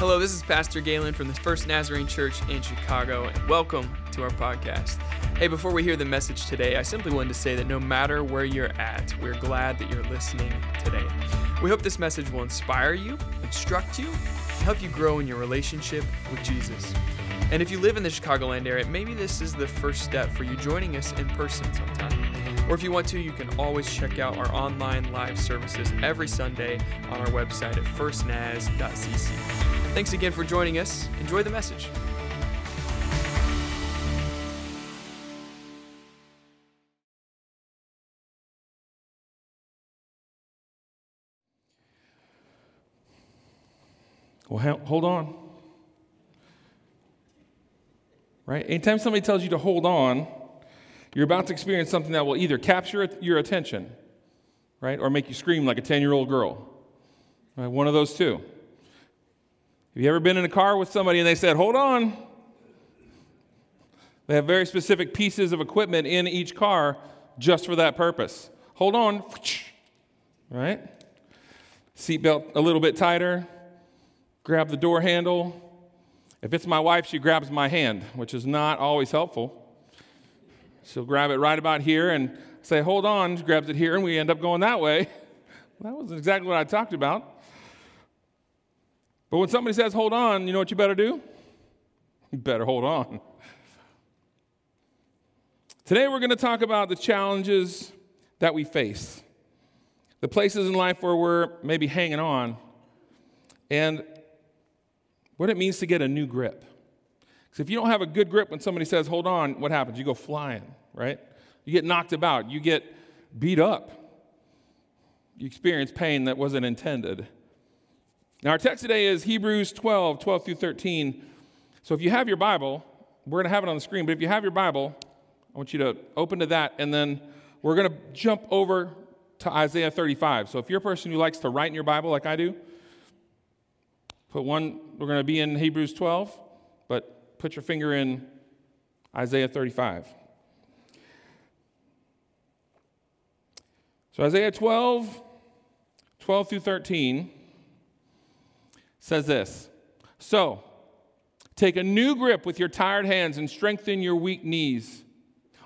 Hello, this is Pastor Galen from the First Nazarene Church in Chicago, and welcome to our podcast. Hey, before we hear the message today, I simply wanted to say that no matter where you're at, we're glad that you're listening today. We hope this message will inspire you, instruct you, help you grow in your relationship with Jesus. And if you live in the Chicagoland area, maybe this is the first step for you joining us in person sometime. Or if you want to, you can always check out our online live services every Sunday on our website at firstnaz.cc. Thanks again for joining us. Enjoy the message. Well, hold on. Right? Anytime somebody tells you to hold on, you're about to experience something that will either capture your attention, right, or make you scream like a 10 year old girl. Right? One of those two. Have you ever been in a car with somebody and they said, hold on? They have very specific pieces of equipment in each car just for that purpose. Hold on, right? Seatbelt a little bit tighter, grab the door handle. If it's my wife, she grabs my hand, which is not always helpful. She'll grab it right about here and say, hold on, she grabs it here, and we end up going that way. That wasn't exactly what I talked about. But when somebody says, hold on, you know what you better do? You better hold on. Today, we're going to talk about the challenges that we face, the places in life where we're maybe hanging on, and what it means to get a new grip. Because if you don't have a good grip when somebody says, hold on, what happens? You go flying, right? You get knocked about, you get beat up, you experience pain that wasn't intended. Now, our text today is Hebrews 12, 12 through 13. So if you have your Bible, we're going to have it on the screen, but if you have your Bible, I want you to open to that, and then we're going to jump over to Isaiah 35. So if you're a person who likes to write in your Bible like I do, put one, we're going to be in Hebrews 12, but put your finger in Isaiah 35. So Isaiah 12, 12 through 13 says this So, take a new grip with your tired hands and strengthen your weak knees.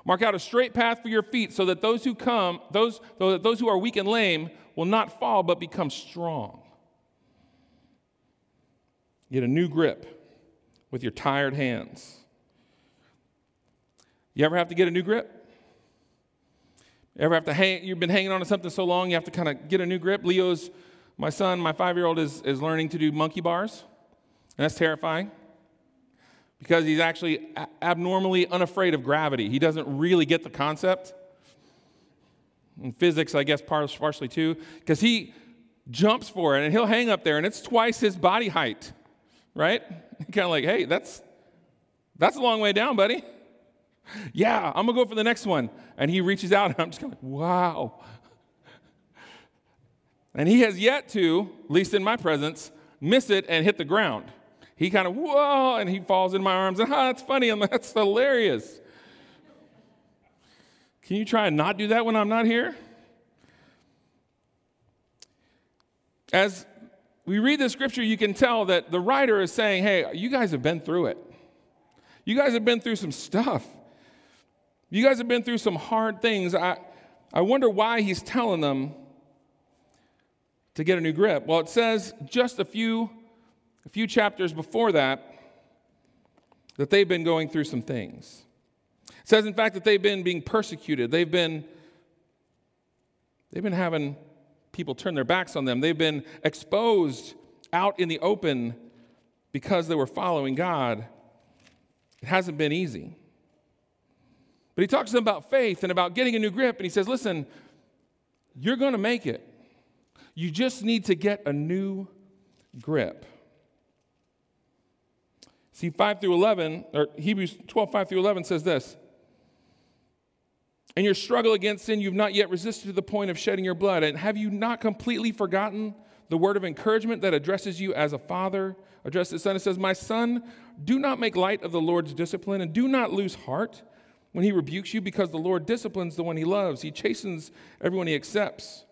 Mark out a straight path for your feet so that those who come, those, so that those who are weak and lame, will not fall but become strong. Get a new grip with your tired hands. You ever have to get a new grip? Ever have to hang, you've been hanging on to something so long, you have to kind of get a new grip? Leo's my son, my five year old, is, is learning to do monkey bars, and that's terrifying because he's actually abnormally unafraid of gravity. He doesn't really get the concept. In physics, I guess partially too, because he jumps for it and he'll hang up there and it's twice his body height, right? kind of like, hey, that's that's a long way down, buddy. Yeah, I'm gonna go for the next one. And he reaches out and I'm just kind of like, wow. And he has yet to, at least in my presence, miss it and hit the ground. He kind of, whoa, and he falls in my arms, and ah, that's funny, and that's hilarious. Can you try and not do that when I'm not here? As we read the scripture, you can tell that the writer is saying, hey, you guys have been through it. You guys have been through some stuff. You guys have been through some hard things. I, I wonder why he's telling them to get a new grip? Well, it says just a few, a few chapters before that that they've been going through some things. It says, in fact, that they've been being persecuted. They've been, they've been having people turn their backs on them. They've been exposed out in the open because they were following God. It hasn't been easy. But he talks to them about faith and about getting a new grip, and he says, listen, you're going to make it. You just need to get a new grip. See, 5 through 11, or Hebrews 12, 5 through 11 says this. In your struggle against sin, you've not yet resisted to the point of shedding your blood. And have you not completely forgotten the word of encouragement that addresses you as a father, addresses his son? It says, My son, do not make light of the Lord's discipline, and do not lose heart when he rebukes you, because the Lord disciplines the one he loves. He chastens everyone he accepts.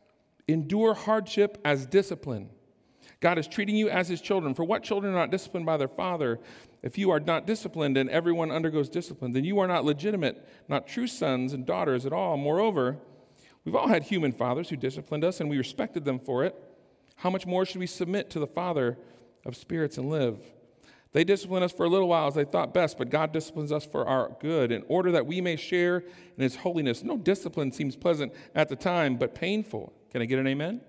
Endure hardship as discipline. God is treating you as his children. For what children are not disciplined by their father? If you are not disciplined and everyone undergoes discipline, then you are not legitimate, not true sons and daughters at all. Moreover, we've all had human fathers who disciplined us and we respected them for it. How much more should we submit to the Father of spirits and live? They discipline us for a little while as they thought best, but God disciplines us for our good in order that we may share in His holiness. No discipline seems pleasant at the time, but painful. Can I get an amen?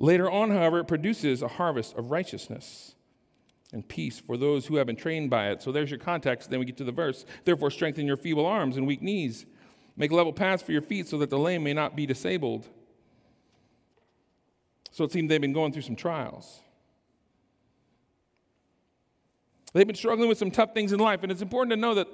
Later on, however, it produces a harvest of righteousness and peace for those who have been trained by it. So there's your context. Then we get to the verse. Therefore, strengthen your feeble arms and weak knees. Make level paths for your feet so that the lame may not be disabled. So it seemed they've been going through some trials. They've been struggling with some tough things in life, and it's important to know that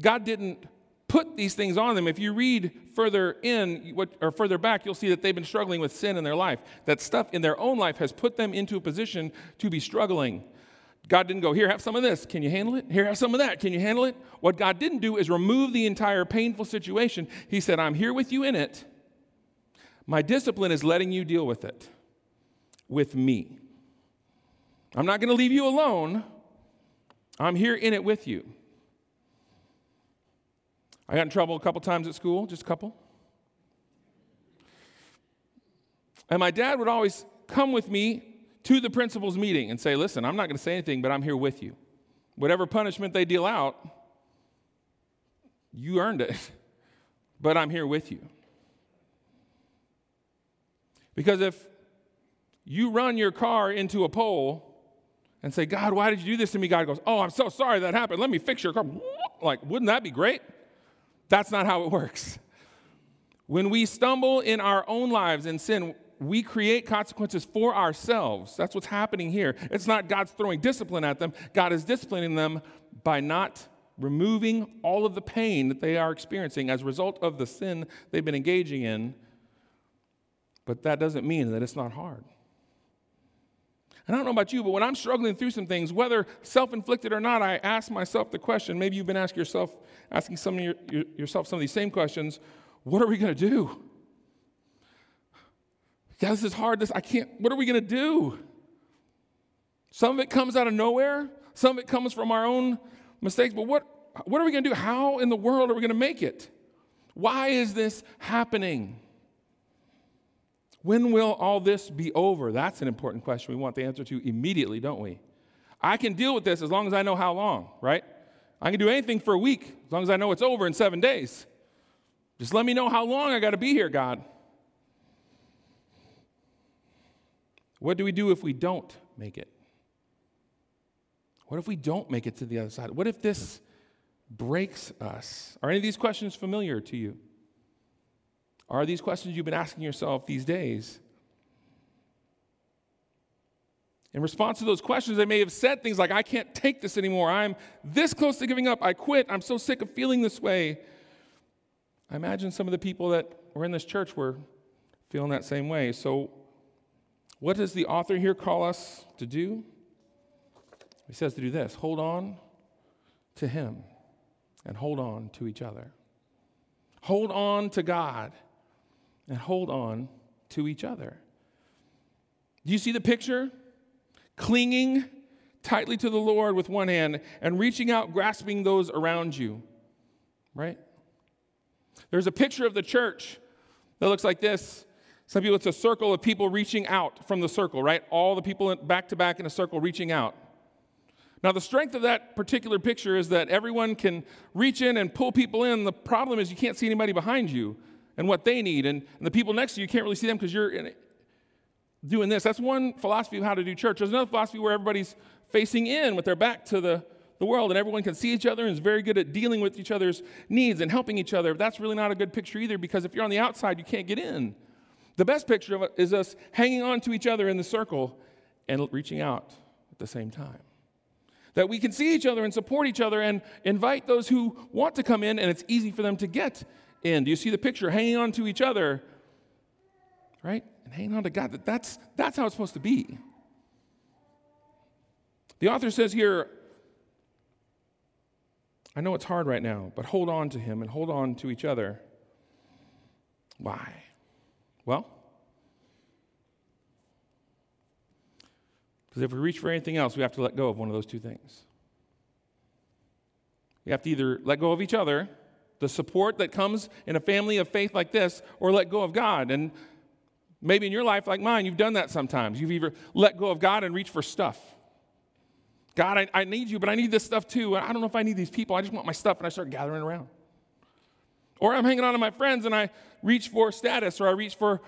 God didn't put these things on them. If you read further in or further back, you'll see that they've been struggling with sin in their life. That stuff in their own life has put them into a position to be struggling. God didn't go, Here, have some of this. Can you handle it? Here, have some of that. Can you handle it? What God didn't do is remove the entire painful situation. He said, I'm here with you in it. My discipline is letting you deal with it with me. I'm not going to leave you alone. I'm here in it with you. I got in trouble a couple times at school, just a couple. And my dad would always come with me to the principal's meeting and say, Listen, I'm not going to say anything, but I'm here with you. Whatever punishment they deal out, you earned it, but I'm here with you. Because if you run your car into a pole and say, God, why did you do this to me? God goes, Oh, I'm so sorry that happened. Let me fix your car. Like, wouldn't that be great? That's not how it works. When we stumble in our own lives in sin, we create consequences for ourselves. That's what's happening here. It's not God's throwing discipline at them, God is disciplining them by not removing all of the pain that they are experiencing as a result of the sin they've been engaging in. But that doesn't mean that it's not hard. And I don't know about you, but when I'm struggling through some things, whether self-inflicted or not, I ask myself the question. Maybe you've been asking yourself, asking some of your, your, yourself some of these same questions. What are we going to do? Yeah, this is hard. This I can't. What are we going to do? Some of it comes out of nowhere. Some of it comes from our own mistakes. But what what are we going to do? How in the world are we going to make it? Why is this happening? When will all this be over? That's an important question we want the answer to immediately, don't we? I can deal with this as long as I know how long, right? I can do anything for a week as long as I know it's over in seven days. Just let me know how long I got to be here, God. What do we do if we don't make it? What if we don't make it to the other side? What if this breaks us? Are any of these questions familiar to you? Are these questions you've been asking yourself these days? In response to those questions, they may have said things like, I can't take this anymore. I'm this close to giving up. I quit. I'm so sick of feeling this way. I imagine some of the people that were in this church were feeling that same way. So, what does the author here call us to do? He says to do this hold on to Him and hold on to each other. Hold on to God and hold on to each other. Do you see the picture? Clinging tightly to the Lord with one hand and reaching out, grasping those around you, right? There's a picture of the church that looks like this. Some people, it's a circle of people reaching out from the circle, right? All the people back to back in a circle reaching out. Now, the strength of that particular picture is that everyone can reach in and pull people in. The problem is you can't see anybody behind you and what they need. And, and the people next to you can't really see them because you're in, doing this. That's one philosophy of how to do church. There's another philosophy where everybody's facing in with their back to the, the world and everyone can see each other and is very good at dealing with each other's needs and helping each other. That's really not a good picture either because if you're on the outside, you can't get in. The best picture of it is us hanging on to each other in the circle and reaching out at the same time. That we can see each other and support each other and invite those who want to come in, and it's easy for them to get in. Do you see the picture? Hanging on to each other, right? And hanging on to God. That's, that's how it's supposed to be. The author says here, I know it's hard right now, but hold on to Him and hold on to each other. Why? Well, Because if we reach for anything else, we have to let go of one of those two things. We have to either let go of each other, the support that comes in a family of faith like this, or let go of God. And maybe in your life, like mine, you've done that sometimes. You've either let go of God and reached for stuff. God, I, I need you, but I need this stuff too. And I don't know if I need these people. I just want my stuff, and I start gathering around. Or I'm hanging on to my friends and I reach for status or I reach for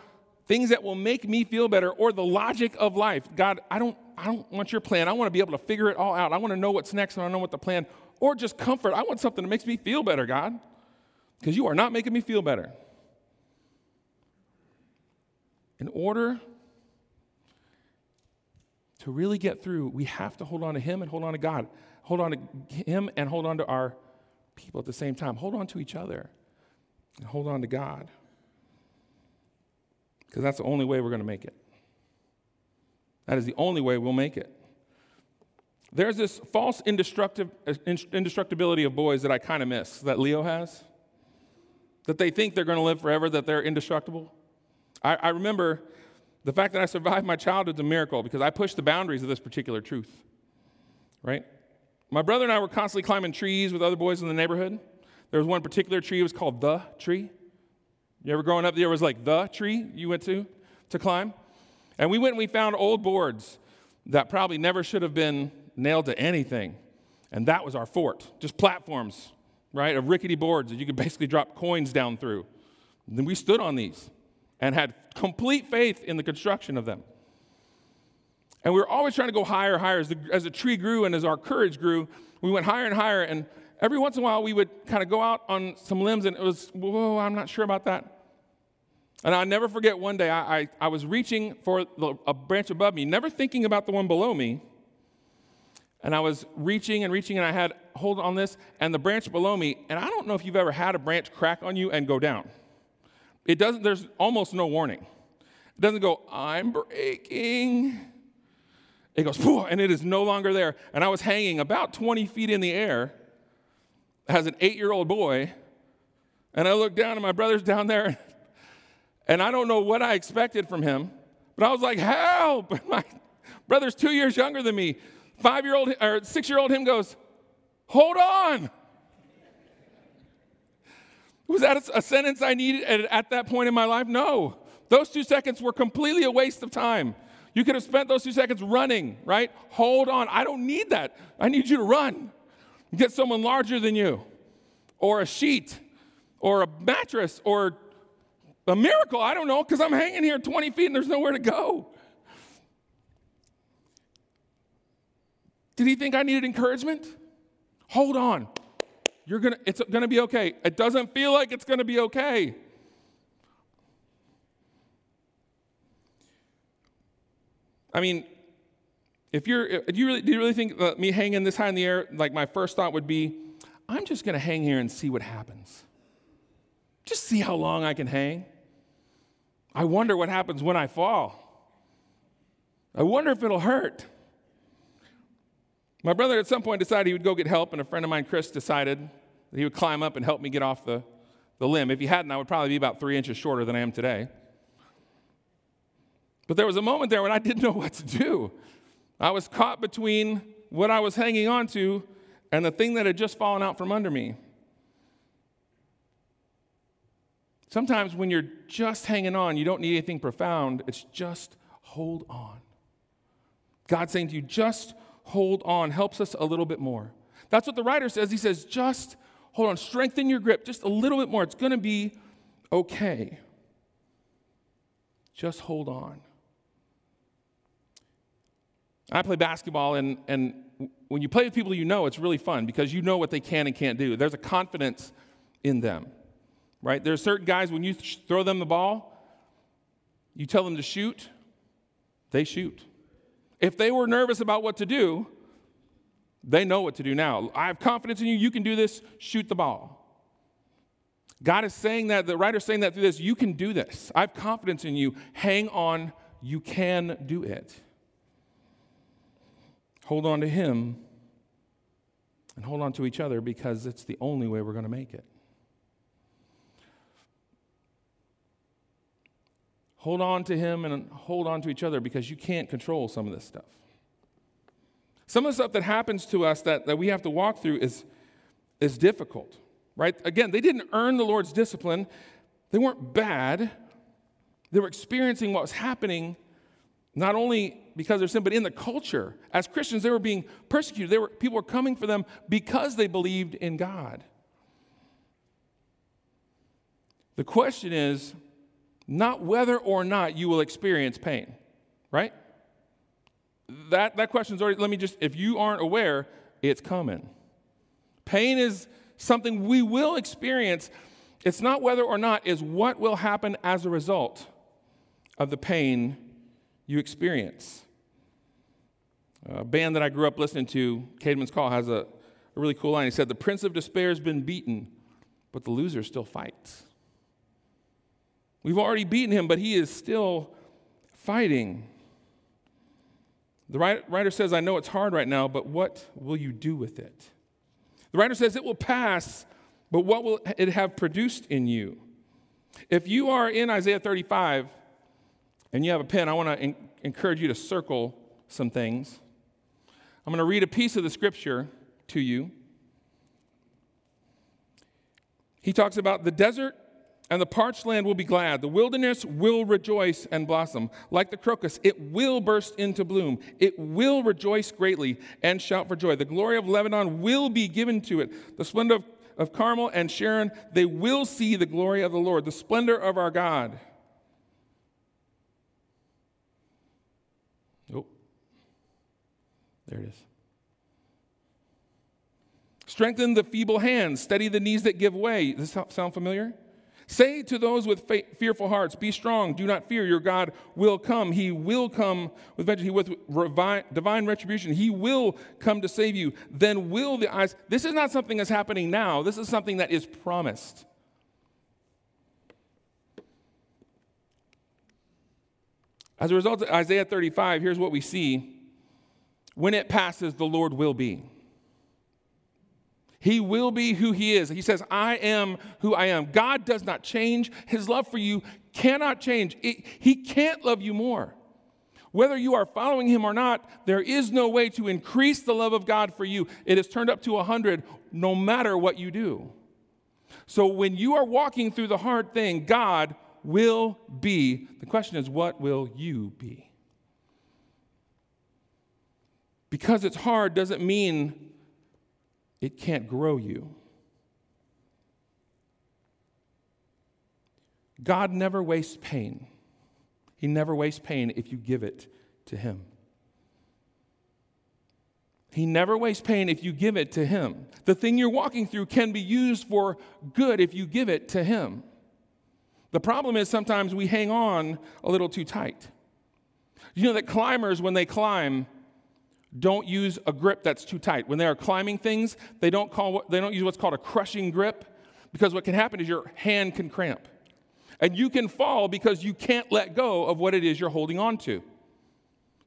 things that will make me feel better or the logic of life. God, I don't, I don't want your plan. I want to be able to figure it all out. I want to know what's next and I know what the plan. Or just comfort. I want something that makes me feel better, God, because you are not making me feel better. In order to really get through, we have to hold on to Him and hold on to God. Hold on to Him and hold on to our people at the same time. Hold on to each other and hold on to God. Because that's the only way we're going to make it. That is the only way we'll make it. There's this false indestructibility of boys that I kind of miss, that Leo has. That they think they're going to live forever, that they're indestructible. I, I remember the fact that I survived my childhood's a miracle because I pushed the boundaries of this particular truth. Right? My brother and I were constantly climbing trees with other boys in the neighborhood. There was one particular tree, it was called the tree. You ever growing up, there was like the tree you went to to climb? And we went and we found old boards that probably never should have been nailed to anything. And that was our fort, just platforms, right, of rickety boards that you could basically drop coins down through. And then we stood on these and had complete faith in the construction of them. And we were always trying to go higher, higher. As the, as the tree grew and as our courage grew, we went higher and higher. And every once in a while, we would kind of go out on some limbs, and it was, whoa, I'm not sure about that. And I'll never forget one day, I, I, I was reaching for the, a branch above me, never thinking about the one below me. And I was reaching and reaching, and I had hold on this, and the branch below me, and I don't know if you've ever had a branch crack on you and go down. It doesn't, there's almost no warning. It doesn't go, I'm breaking. It goes, and it is no longer there. And I was hanging about 20 feet in the air as an eight year old boy. And I looked down, and my brother's down there. And I don't know what I expected from him, but I was like, help. My brother's two years younger than me. Five year old or six year old him goes, hold on. Was that a, sentence I needed at, at that point in my life? No. Those two seconds were completely a waste of time. You could have spent those two seconds running, right? Hold on. I don't need that. I need you to run. Get someone larger than you, or a sheet, or a mattress, or a miracle. I don't know, because I'm hanging here 20 feet and there's nowhere to go. Did he think I needed encouragement? Hold on. You're gonna, it's gonna be okay. It doesn't feel like it's gonna be okay. I mean, if you're, do you really, do you really think me hanging this high in the air, like my first thought would be, I'm just to hang here and see what happens. Just see how long I can hang. I wonder what happens when I fall. I wonder if it'll hurt. My brother at some point decided he would go get help, and a friend of mine, Chris, decided that he would climb up and help me get off the, the limb. If he hadn't, I would probably be about three inches shorter than I am today. But there was a moment there when I didn't know what to do. I was caught between what I was hanging on to and the thing that had just fallen out from under me. Sometimes when you're just hanging on, you don't need anything profound. It's just hold on. God saying to you, just hold on, helps us a little bit more. That's what the writer says. He says, just hold on, strengthen your grip just a little bit more. It's going to be okay. Just hold on. I play basketball, and, and when you play with people you know, it's really fun because you know what they can and can't do. There's a confidence in them, right? There are certain guys, when you th- throw them the ball, you tell them to shoot, they shoot. If they were nervous about what to do, they know what to do now. I have confidence in you. You can do this. Shoot the ball. God is saying that, the writer's saying that through this. You can do this. I have confidence in you. Hang on. You can do it. Hold on to Him and hold on to each other because it's the only way we're going to make it. Hold on to Him and hold on to each other because you can't control some of this stuff. Some of the stuff that happens to us that, that we have to walk through is, is difficult, right? Again, they didn't earn the Lord's discipline. They weren't bad. They were experiencing what was happening not only because of sin, but in the culture. As Christians, they were being persecuted. They were, people were coming for them because they believed in God. The question is not whether or not you will experience pain, right? That, that question's already, let me just, if you aren't aware, it's coming. Pain is something we will experience. It's not whether or not, is what will happen as a result of the pain you experience. A band that I grew up listening to, Caedmon's Call, has a, a really cool line. He said, The prince of despair has been beaten, but the loser still fights. We've already beaten him, but he is still fighting. The writer says, I know it's hard right now, but what will you do with it? The writer says, It will pass, but what will it have produced in you? If you are in Isaiah 35 and you have a pen, I want to encourage you to circle some things. I'm going to read a piece of the scripture to you. He talks about the desert and the parched land will be glad. The wilderness will rejoice and blossom. Like the crocus, it will burst into bloom. It will rejoice greatly and shout for joy. The glory of Lebanon will be given to it. The splendor of, of Carmel and Sharon, they will see the glory of the Lord, the splendor of our God. Oh, there it is. Strengthen the feeble hands, steady the knees that give way. Does this sound familiar? Say to those with fearful hearts, Be strong, do not fear, your God will come. He will come with vengeance, with divine retribution. He will come to save you. Then will the eyes. This is not something that's happening now, this is something that is promised. As a result of Isaiah 35, here's what we see. When it passes, the Lord will be. He will be who He is. He says, I am who I am. God does not change. His love for you cannot change. It, he can't love you more. Whether you are following Him or not, there is no way to increase the love of God for you. It is turned up to 100 no matter what you do. So when you are walking through the hard thing, God will be. The question is, what will you be? Because it's hard doesn't mean it can't grow you. God never wastes pain. He never wastes pain if you give it to Him. He never wastes pain if you give it to Him. The thing you're walking through can be used for good if you give it to Him. The problem is sometimes we hang on a little too tight. You know that climbers, when they climb, don't use a grip that's too tight. When they are climbing things, they don't, call, they don't use what's called a crushing grip because what can happen is your hand can cramp. And you can fall because you can't let go of what it is you're holding on to.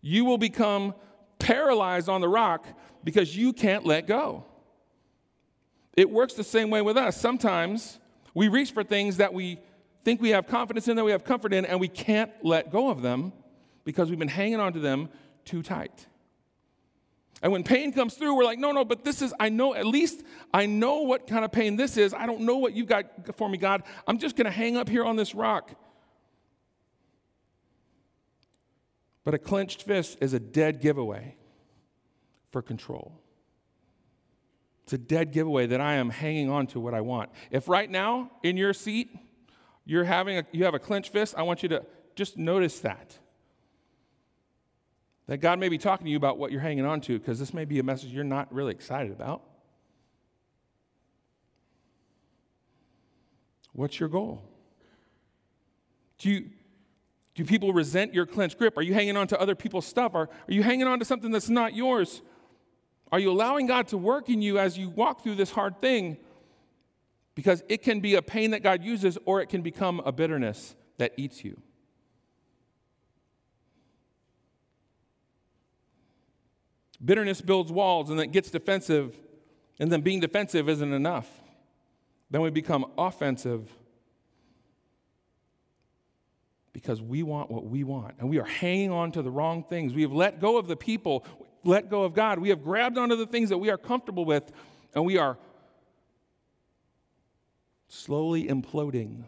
You will become paralyzed on the rock because you can't let go. It works the same way with us. Sometimes we reach for things that we think we have confidence in, that we have comfort in, and we can't let go of them because we've been hanging on to them too tight. And when pain comes through, we're like, no, no, but this is, I know, at least I know what kind of pain this is. I don't know what you've got for me, God. I'm just going to hang up here on this rock. But a clenched fist is a dead giveaway for control. It's a dead giveaway that I am hanging on to what I want. If right now in your seat you're having a, you have a clenched fist, I want you to just notice that. That God may be talking to you about what you're hanging on to because this may be a message you're not really excited about. What's your goal? Do you, do people resent your clenched grip? Are you hanging on to other people's stuff? Are, are you hanging on to something that's not yours? Are you allowing God to work in you as you walk through this hard thing? Because it can be a pain that God uses, or it can become a bitterness that eats you. Bitterness builds walls and then gets defensive, and then being defensive isn't enough. Then we become offensive because we want what we want and we are hanging on to the wrong things. We have let go of the people. let go of God. We have grabbed onto the things that we are comfortable with, and we are slowly imploding.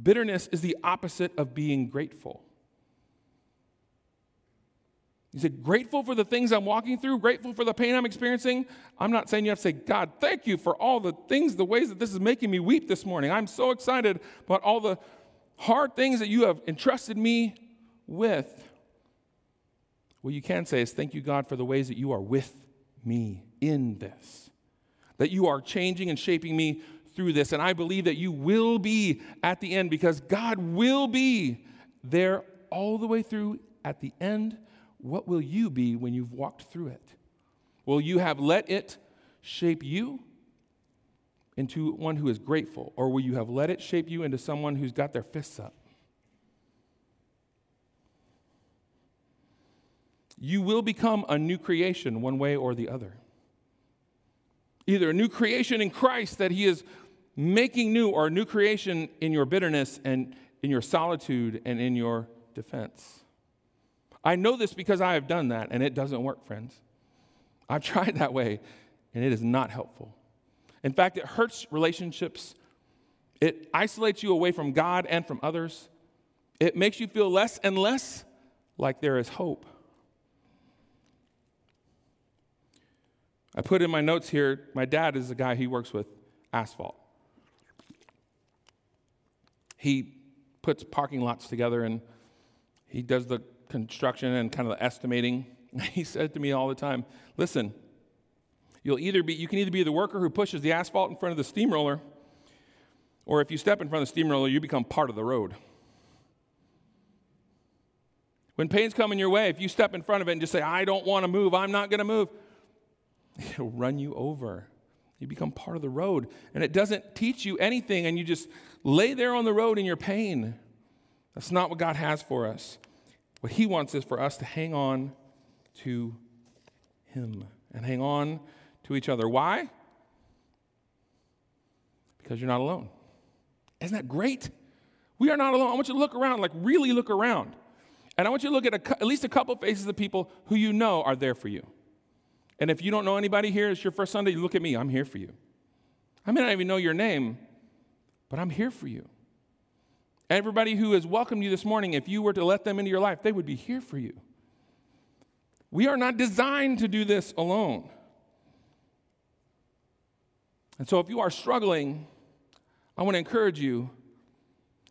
Bitterness is the opposite of being grateful. You say, grateful for the things I'm walking through, grateful for the pain I'm experiencing. I'm not saying you have to say, God, thank you for all the things, the ways that this is making me weep this morning. I'm so excited about all the hard things that you have entrusted me with. What you can say is, thank you, God, for the ways that you are with me in this, that you are changing and shaping me through this. And I believe that you will be at the end because God will be there all the way through at the end what will you be when you've walked through it? Will you have let it shape you into one who is grateful, or will you have let it shape you into someone who's got their fists up? You will become a new creation one way or the other. Either a new creation in Christ that He is making new, or a new creation in your bitterness and in your solitude and in your defense. I know this because I have done that, and it doesn't work, friends. I've tried that way, and it is not helpful. In fact, it hurts relationships, it isolates you away from God and from others, it makes you feel less and less like there is hope. I put in my notes here my dad is the guy he works with asphalt. He puts parking lots together and he does the construction and kind of estimating, he said to me all the time, listen, you'll either be, you can either be the worker who pushes the asphalt in front of the steamroller, or if you step in front of the steamroller, you become part of the road. When pain's coming your way, if you step in front of it and just say, I don't want to move, I'm not going to move, it'll run you over. You become part of the road. And it doesn't teach you anything, and you just lay there on the road in your pain. That's not what God has for us. What he wants is for us to hang on to him and hang on to each other. Why? Because you're not alone. Isn't that great? We are not alone. I want you to look around, like really look around. And I want you to look at a, at least a couple faces of people who you know are there for you. And if you don't know anybody here, it's your first Sunday, you look at me, I'm here for you. I may not even know your name, but I'm here for you. Everybody who has welcomed you this morning, if you were to let them into your life, they would be here for you. We are not designed to do this alone. And so, if you are struggling, I want to encourage you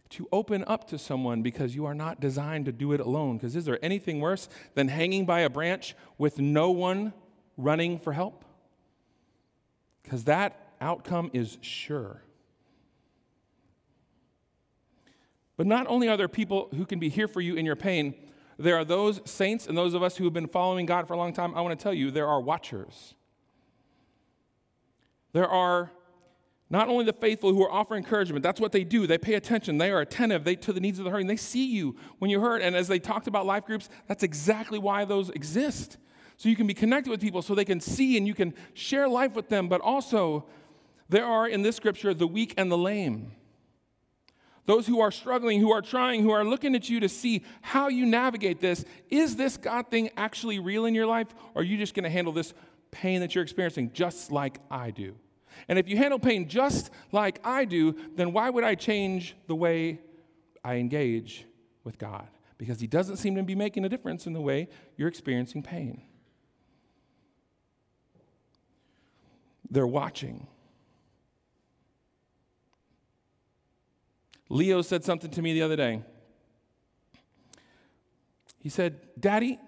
to open up to someone because you are not designed to do it alone. Because is there anything worse than hanging by a branch with no one running for help? Because that outcome is sure. But not only are there people who can be here for you in your pain, there are those saints and those of us who have been following God for a long time. I want to tell you, there are watchers. There are not only the faithful who are offering encouragement, that's what they do. They pay attention, they are attentive they, to the needs of the hurting. They see you when you hurt. And as they talked about life groups, that's exactly why those exist. So you can be connected with people so they can see and you can share life with them. But also, there are in this scripture the weak and the lame those who are struggling, who are trying, who are looking at you to see how you navigate this. Is this God thing actually real in your life? Or are you just going to handle this pain that you're experiencing just like I do? And if you handle pain just like I do, then why would I change the way I engage with God? Because He doesn't seem to be making a difference in the way you're experiencing pain. They're watching. Leo said something to me the other day. He said, Daddy,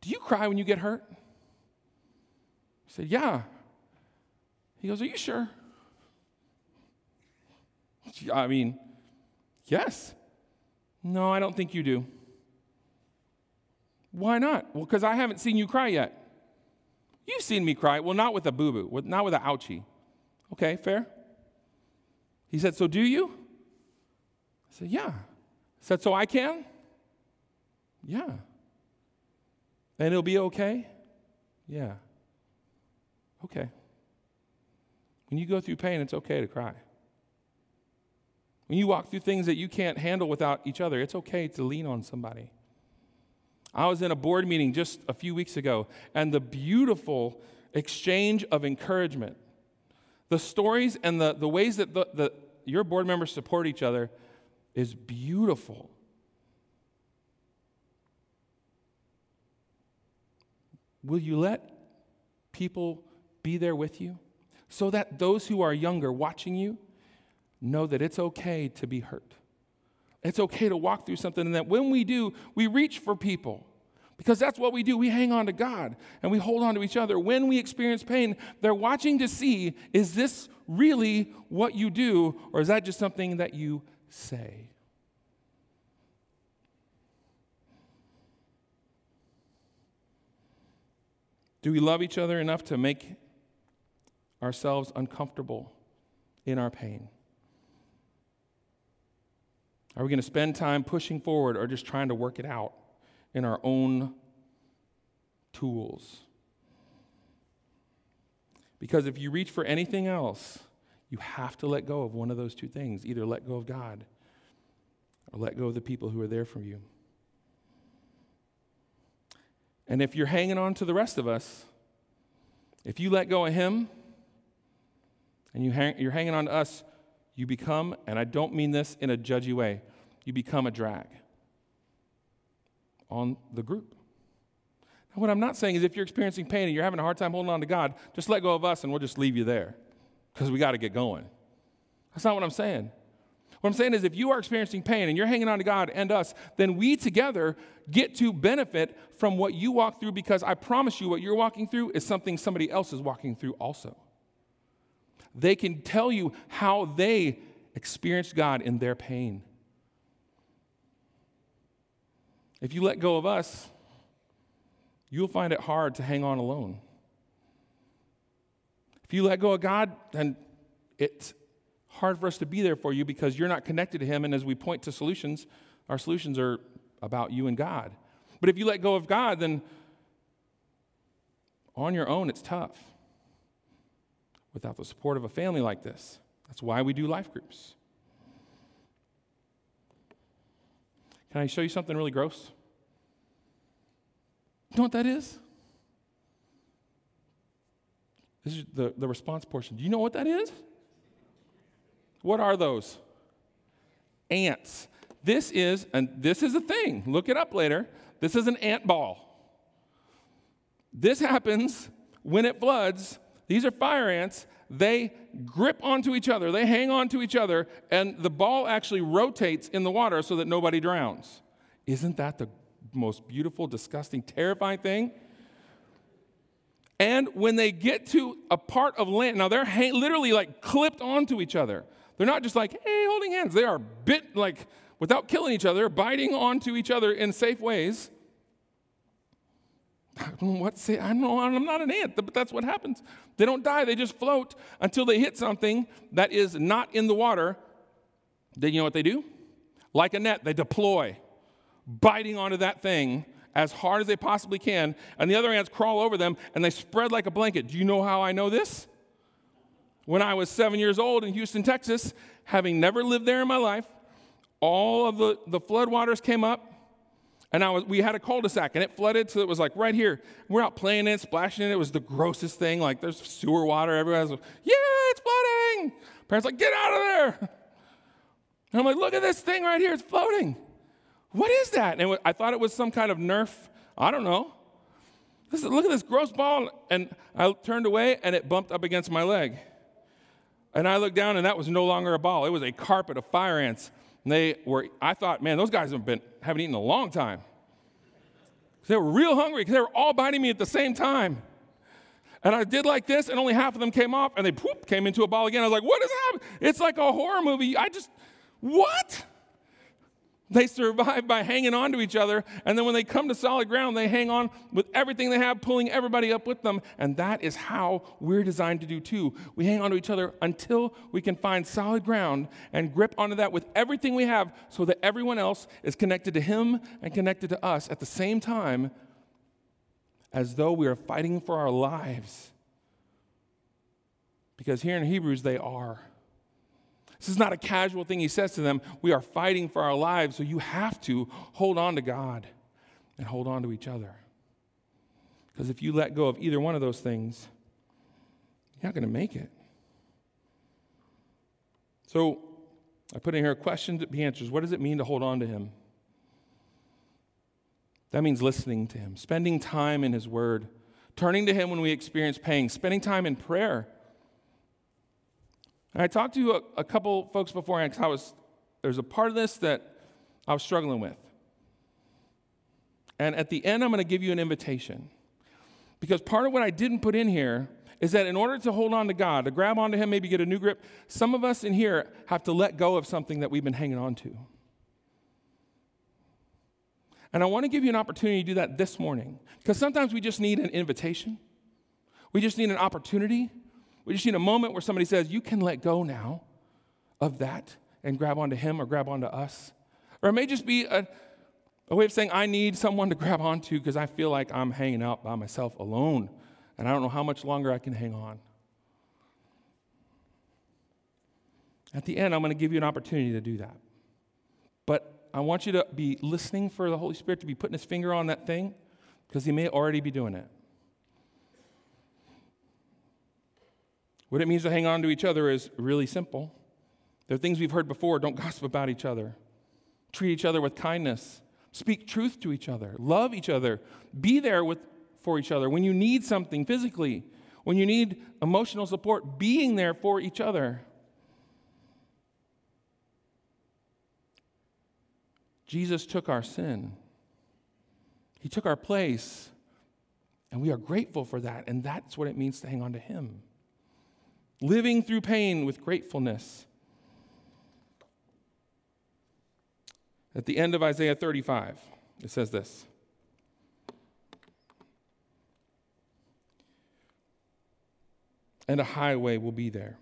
do you cry when you get hurt? I said, Yeah. He goes, Are you sure? I mean, yes. No, I don't think you do. Why not? Well, because I haven't seen you cry yet. You've seen me cry. Well, not with a boo boo, not with an ouchie. Okay, fair? He said, So do you? Said, Yeah. I said, So I can? Yeah. And it'll be okay? Yeah. Okay. When you go through pain, it's okay to cry. When you walk through things that you can't handle without each other, it's okay to lean on somebody. I was in a board meeting just a few weeks ago, and the beautiful exchange of encouragement, the stories and the, the ways that the, the, your board members support each other is beautiful. Will you let people be there with you so that those who are younger watching you know that it's okay to be hurt? It's okay to walk through something, and that when we do, we reach for people. Because that's what we do. We hang on to God and we hold on to each other. When we experience pain, they're watching to see is this really what you do, or is that just something that you say? Do we love each other enough to make ourselves uncomfortable in our pain? Are we going to spend time pushing forward or just trying to work it out in our own tools? Because if you reach for anything else, you have to let go of one of those two things either let go of God or let go of the people who are there for you. And if you're hanging on to the rest of us, if you let go of Him and you hang, you're hanging on to us, you become, and I don't mean this in a judgy way, you become a drag on the group. Now, what I'm not saying is if you're experiencing pain and you're having a hard time holding on to God, just let go of us and we'll just leave you there because we got to get going. That's not what I'm saying. What I'm saying is, if you are experiencing pain and you're hanging on to God and us, then we together get to benefit from what you walk through because I promise you, what you're walking through is something somebody else is walking through also. They can tell you how they experienced God in their pain. If you let go of us, you'll find it hard to hang on alone. If you let go of God, then it's hard for us to be there for you because you're not connected to Him. And as we point to solutions, our solutions are about you and God. But if you let go of God, then on your own, it's tough without the support of a family like this. That's why we do life groups. Can I show you something really gross? You know what that is? This is the, the response portion. Do you know what that is? What are those? Ants. This is, and this is a thing. Look it up later. This is an ant ball. This happens when it floods. These are fire ants. They grip onto each other, they hang on to each other, and the ball actually rotates in the water so that nobody drowns. Isn't that the most beautiful, disgusting, terrifying thing? And when they get to a part of land, now they're literally like clipped onto each other. They're not just like, hey, holding hands. They are bit like, without killing each other, biting onto each other in safe ways. I don't know what say. I know. I'm not an ant, but that's what happens. They don't die. They just float until they hit something that is not in the water. Then you know what they do? Like a net, they deploy, biting onto that thing as hard as they possibly can, and the other ants crawl over them and they spread like a blanket. Do you know how I know this? when I was seven years old in Houston, Texas, having never lived there in my life, all of the, the floodwaters came up, and I was, we had a cul-de-sac, and it flooded, so it was like right here. We're out playing in it, splashing in it. It was the grossest thing. Like there's sewer water everywhere. like, yeah, it's flooding. Parents like, get out of there. And I'm like, look at this thing right here. It's floating. What is that? And I thought it was some kind of Nerf. I don't know. Listen, look at this gross ball. And I turned away, and it bumped up against my leg. And I looked down, and that was no longer a ball. It was a carpet of fire ants. And they were, I thought, man, those guys have been, haven't eaten in a long time. They were real hungry because they were all biting me at the same time. And I did like this, and only half of them came off, and they poof, came into a ball again. I was like, what is happening? It's like a horror movie. I just, what? They survive by hanging on to each other. And then when they come to solid ground, they hang on with everything they have, pulling everybody up with them. And that is how we're designed to do too. We hang on to each other until we can find solid ground and grip onto that with everything we have so that everyone else is connected to Him and connected to us at the same time as though we are fighting for our lives. Because here in Hebrews, they are. This is not a casual thing he says to them. We are fighting for our lives, so you have to hold on to God. and hold on to each other. Because if you let go of either one of those things, you're not going to make it. So I put in here a question to be answers. What does it mean to hold on to Him? That means listening to Him, spending time in His Word, turning to Him when we experience pain, spending time in prayer. And I talked to a, a couple folks before, and I was there's a part of this that I was struggling with. And at the end, I'm going to give you an invitation. Because part of what I didn't put in here is that in order to hold on to God, to grab onto Him, maybe get a new grip, some of us in here have to let go of something that we've been hanging on to. And I want to give you an opportunity to do that this morning. Because sometimes we just need an invitation, we just need an opportunity, we just need a moment where somebody says, You can let go now of that and grab onto Him or grab onto us. Or it may just be a a way of saying, I need someone to grab onto because I feel like I'm hanging out by myself alone and I don't know how much longer I can hang on. At the end, I'm going to give you an opportunity to do that. But I want you to be listening for the Holy Spirit to be putting his finger on that thing because he may already be doing it. What it means to hang on to each other is really simple. There are things we've heard before don't gossip about each other, treat each other with kindness, Speak truth to each other. Love each other. Be there with, for each other. When you need something physically, when you need emotional support, being there for each other. Jesus took our sin, He took our place, and we are grateful for that. And that's what it means to hang on to Him. Living through pain with gratefulness At the end of Isaiah 35, it says this And a highway will be there.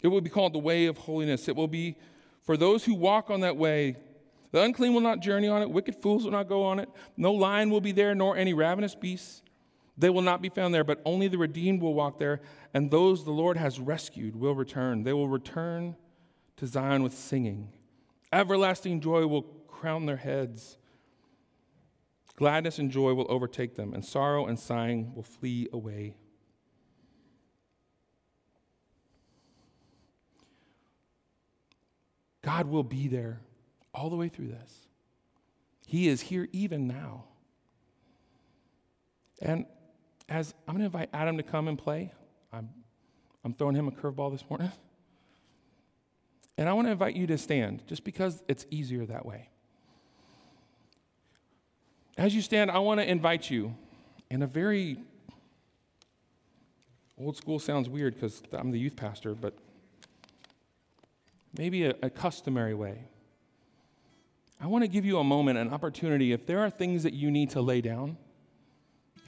It will be called the way of holiness. It will be for those who walk on that way. The unclean will not journey on it, wicked fools will not go on it. No lion will be there, nor any ravenous beasts. They will not be found there, but only the redeemed will walk there, and those the Lord has rescued will return. They will return to Zion with singing. Everlasting joy will crown their heads. Gladness and joy will overtake them, and sorrow and sighing will flee away. God will be there all the way through this. He is here even now. And as I'm going to invite Adam to come and play, I'm, I'm throwing him a curveball this morning. And I want to invite you to stand just because it's easier that way. As you stand, I want to invite you in a very old school sounds weird because I'm the youth pastor, but maybe a, a customary way. I want to give you a moment, an opportunity. If there are things that you need to lay down,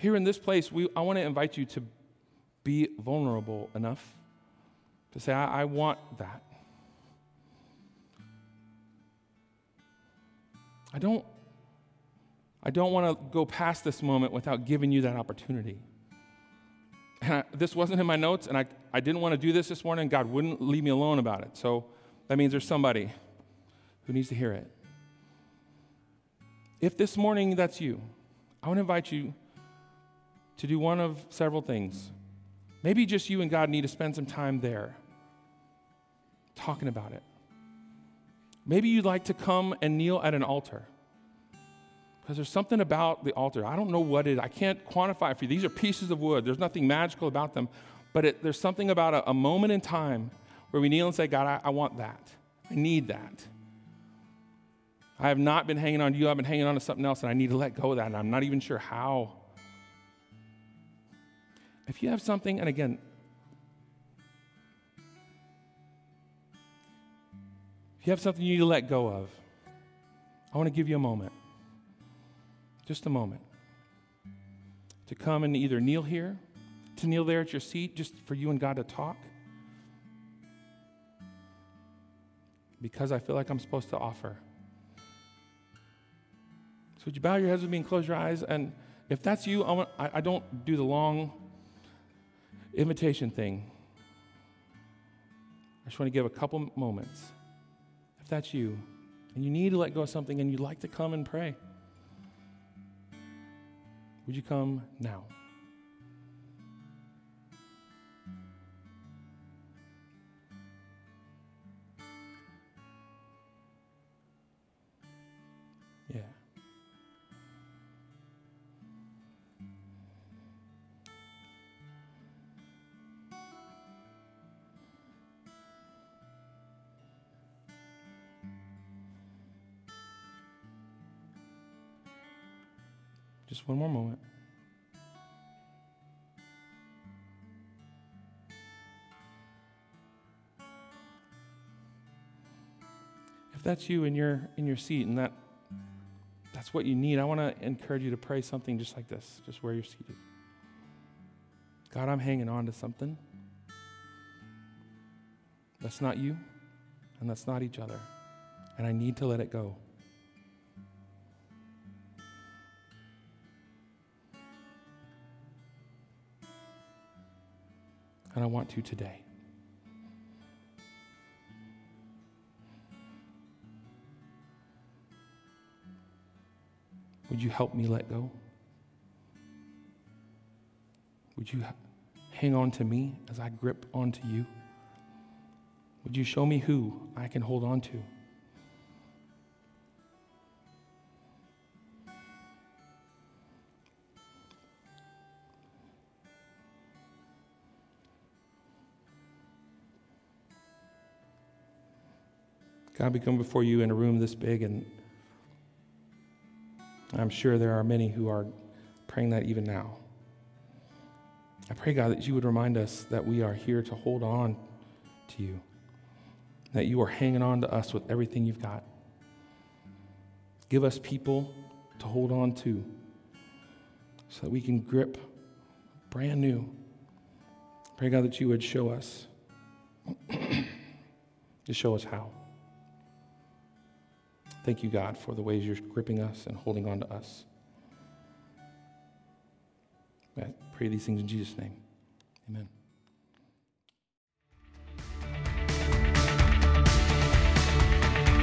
here in this place, we, I want to invite you to be vulnerable enough to say, I, I want that. I don't, I don't want to go past this moment without giving you that opportunity. And I, this wasn't in my notes, and I, I didn't want to do this this morning. God wouldn't leave me alone about it. So that means there's somebody who needs to hear it. If this morning that's you, I want to invite you to do one of several things. Maybe just you and God need to spend some time there talking about it. Maybe you'd like to come and kneel at an altar. Because there's something about the altar. I don't know what it is. I can't quantify for you. These are pieces of wood. There's nothing magical about them. But it, there's something about a, a, moment in time where we kneel and say, God, I, I want that. I need that. I have not been hanging on to you. I've been hanging on to something else, and I need to let go of that. And I'm not even sure how. If you have something, and again, If you have something you need to let go of, I want to give you a moment, just a moment, to come and either kneel here, to kneel there at your seat, just for you and God to talk. Because I feel like I'm supposed to offer. So, would you bow your heads with me and close your eyes? And if that's you, I, want, I, I don't do the long invitation thing, I just want to give a couple moments. If that's you, and you need to let go of something and you'd like to come and pray, would you come now? One more moment. If that's you in your in your seat and that that's what you need, I want to encourage you to pray something just like this, just where you're seated. God, I'm hanging on to something. That's not you, and that's not each other. And I need to let it go. And I want to today. Would you help me let go? Would you hang on to me as I grip onto you? Would you show me who I can hold on to? God, we come before you in a room this big, and I'm sure there are many who are praying that even now. I pray, God, that you would remind us that we are here to hold on to you, that you are hanging on to us with everything you've got. Give us people to hold on to so that we can grip brand new. Pray, God, that you would show us, to show us how. Thank you, God, for the ways you're gripping us and holding on to us. I pray these things in Jesus' name. Amen.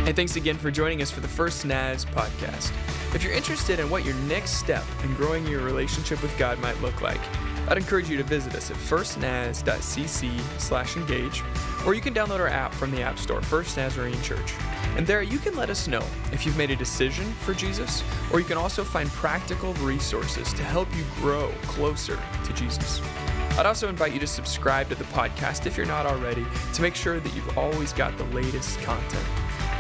Hey, thanks again for joining us for the First Naz podcast. If you're interested in what your next step in growing your relationship with God might look like, I'd encourage you to visit us at firstnaz.cc slash engage or you can download our app from the App Store, First Nazarene Church. And there you can let us know if you've made a decision for Jesus, or you can also find practical resources to help you grow closer to Jesus. I'd also invite you to subscribe to the podcast if you're not already to make sure that you've always got the latest content.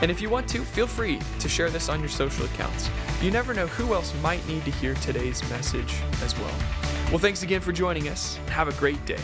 And if you want to, feel free to share this on your social accounts. You never know who else might need to hear today's message as well. Well, thanks again for joining us. Have a great day.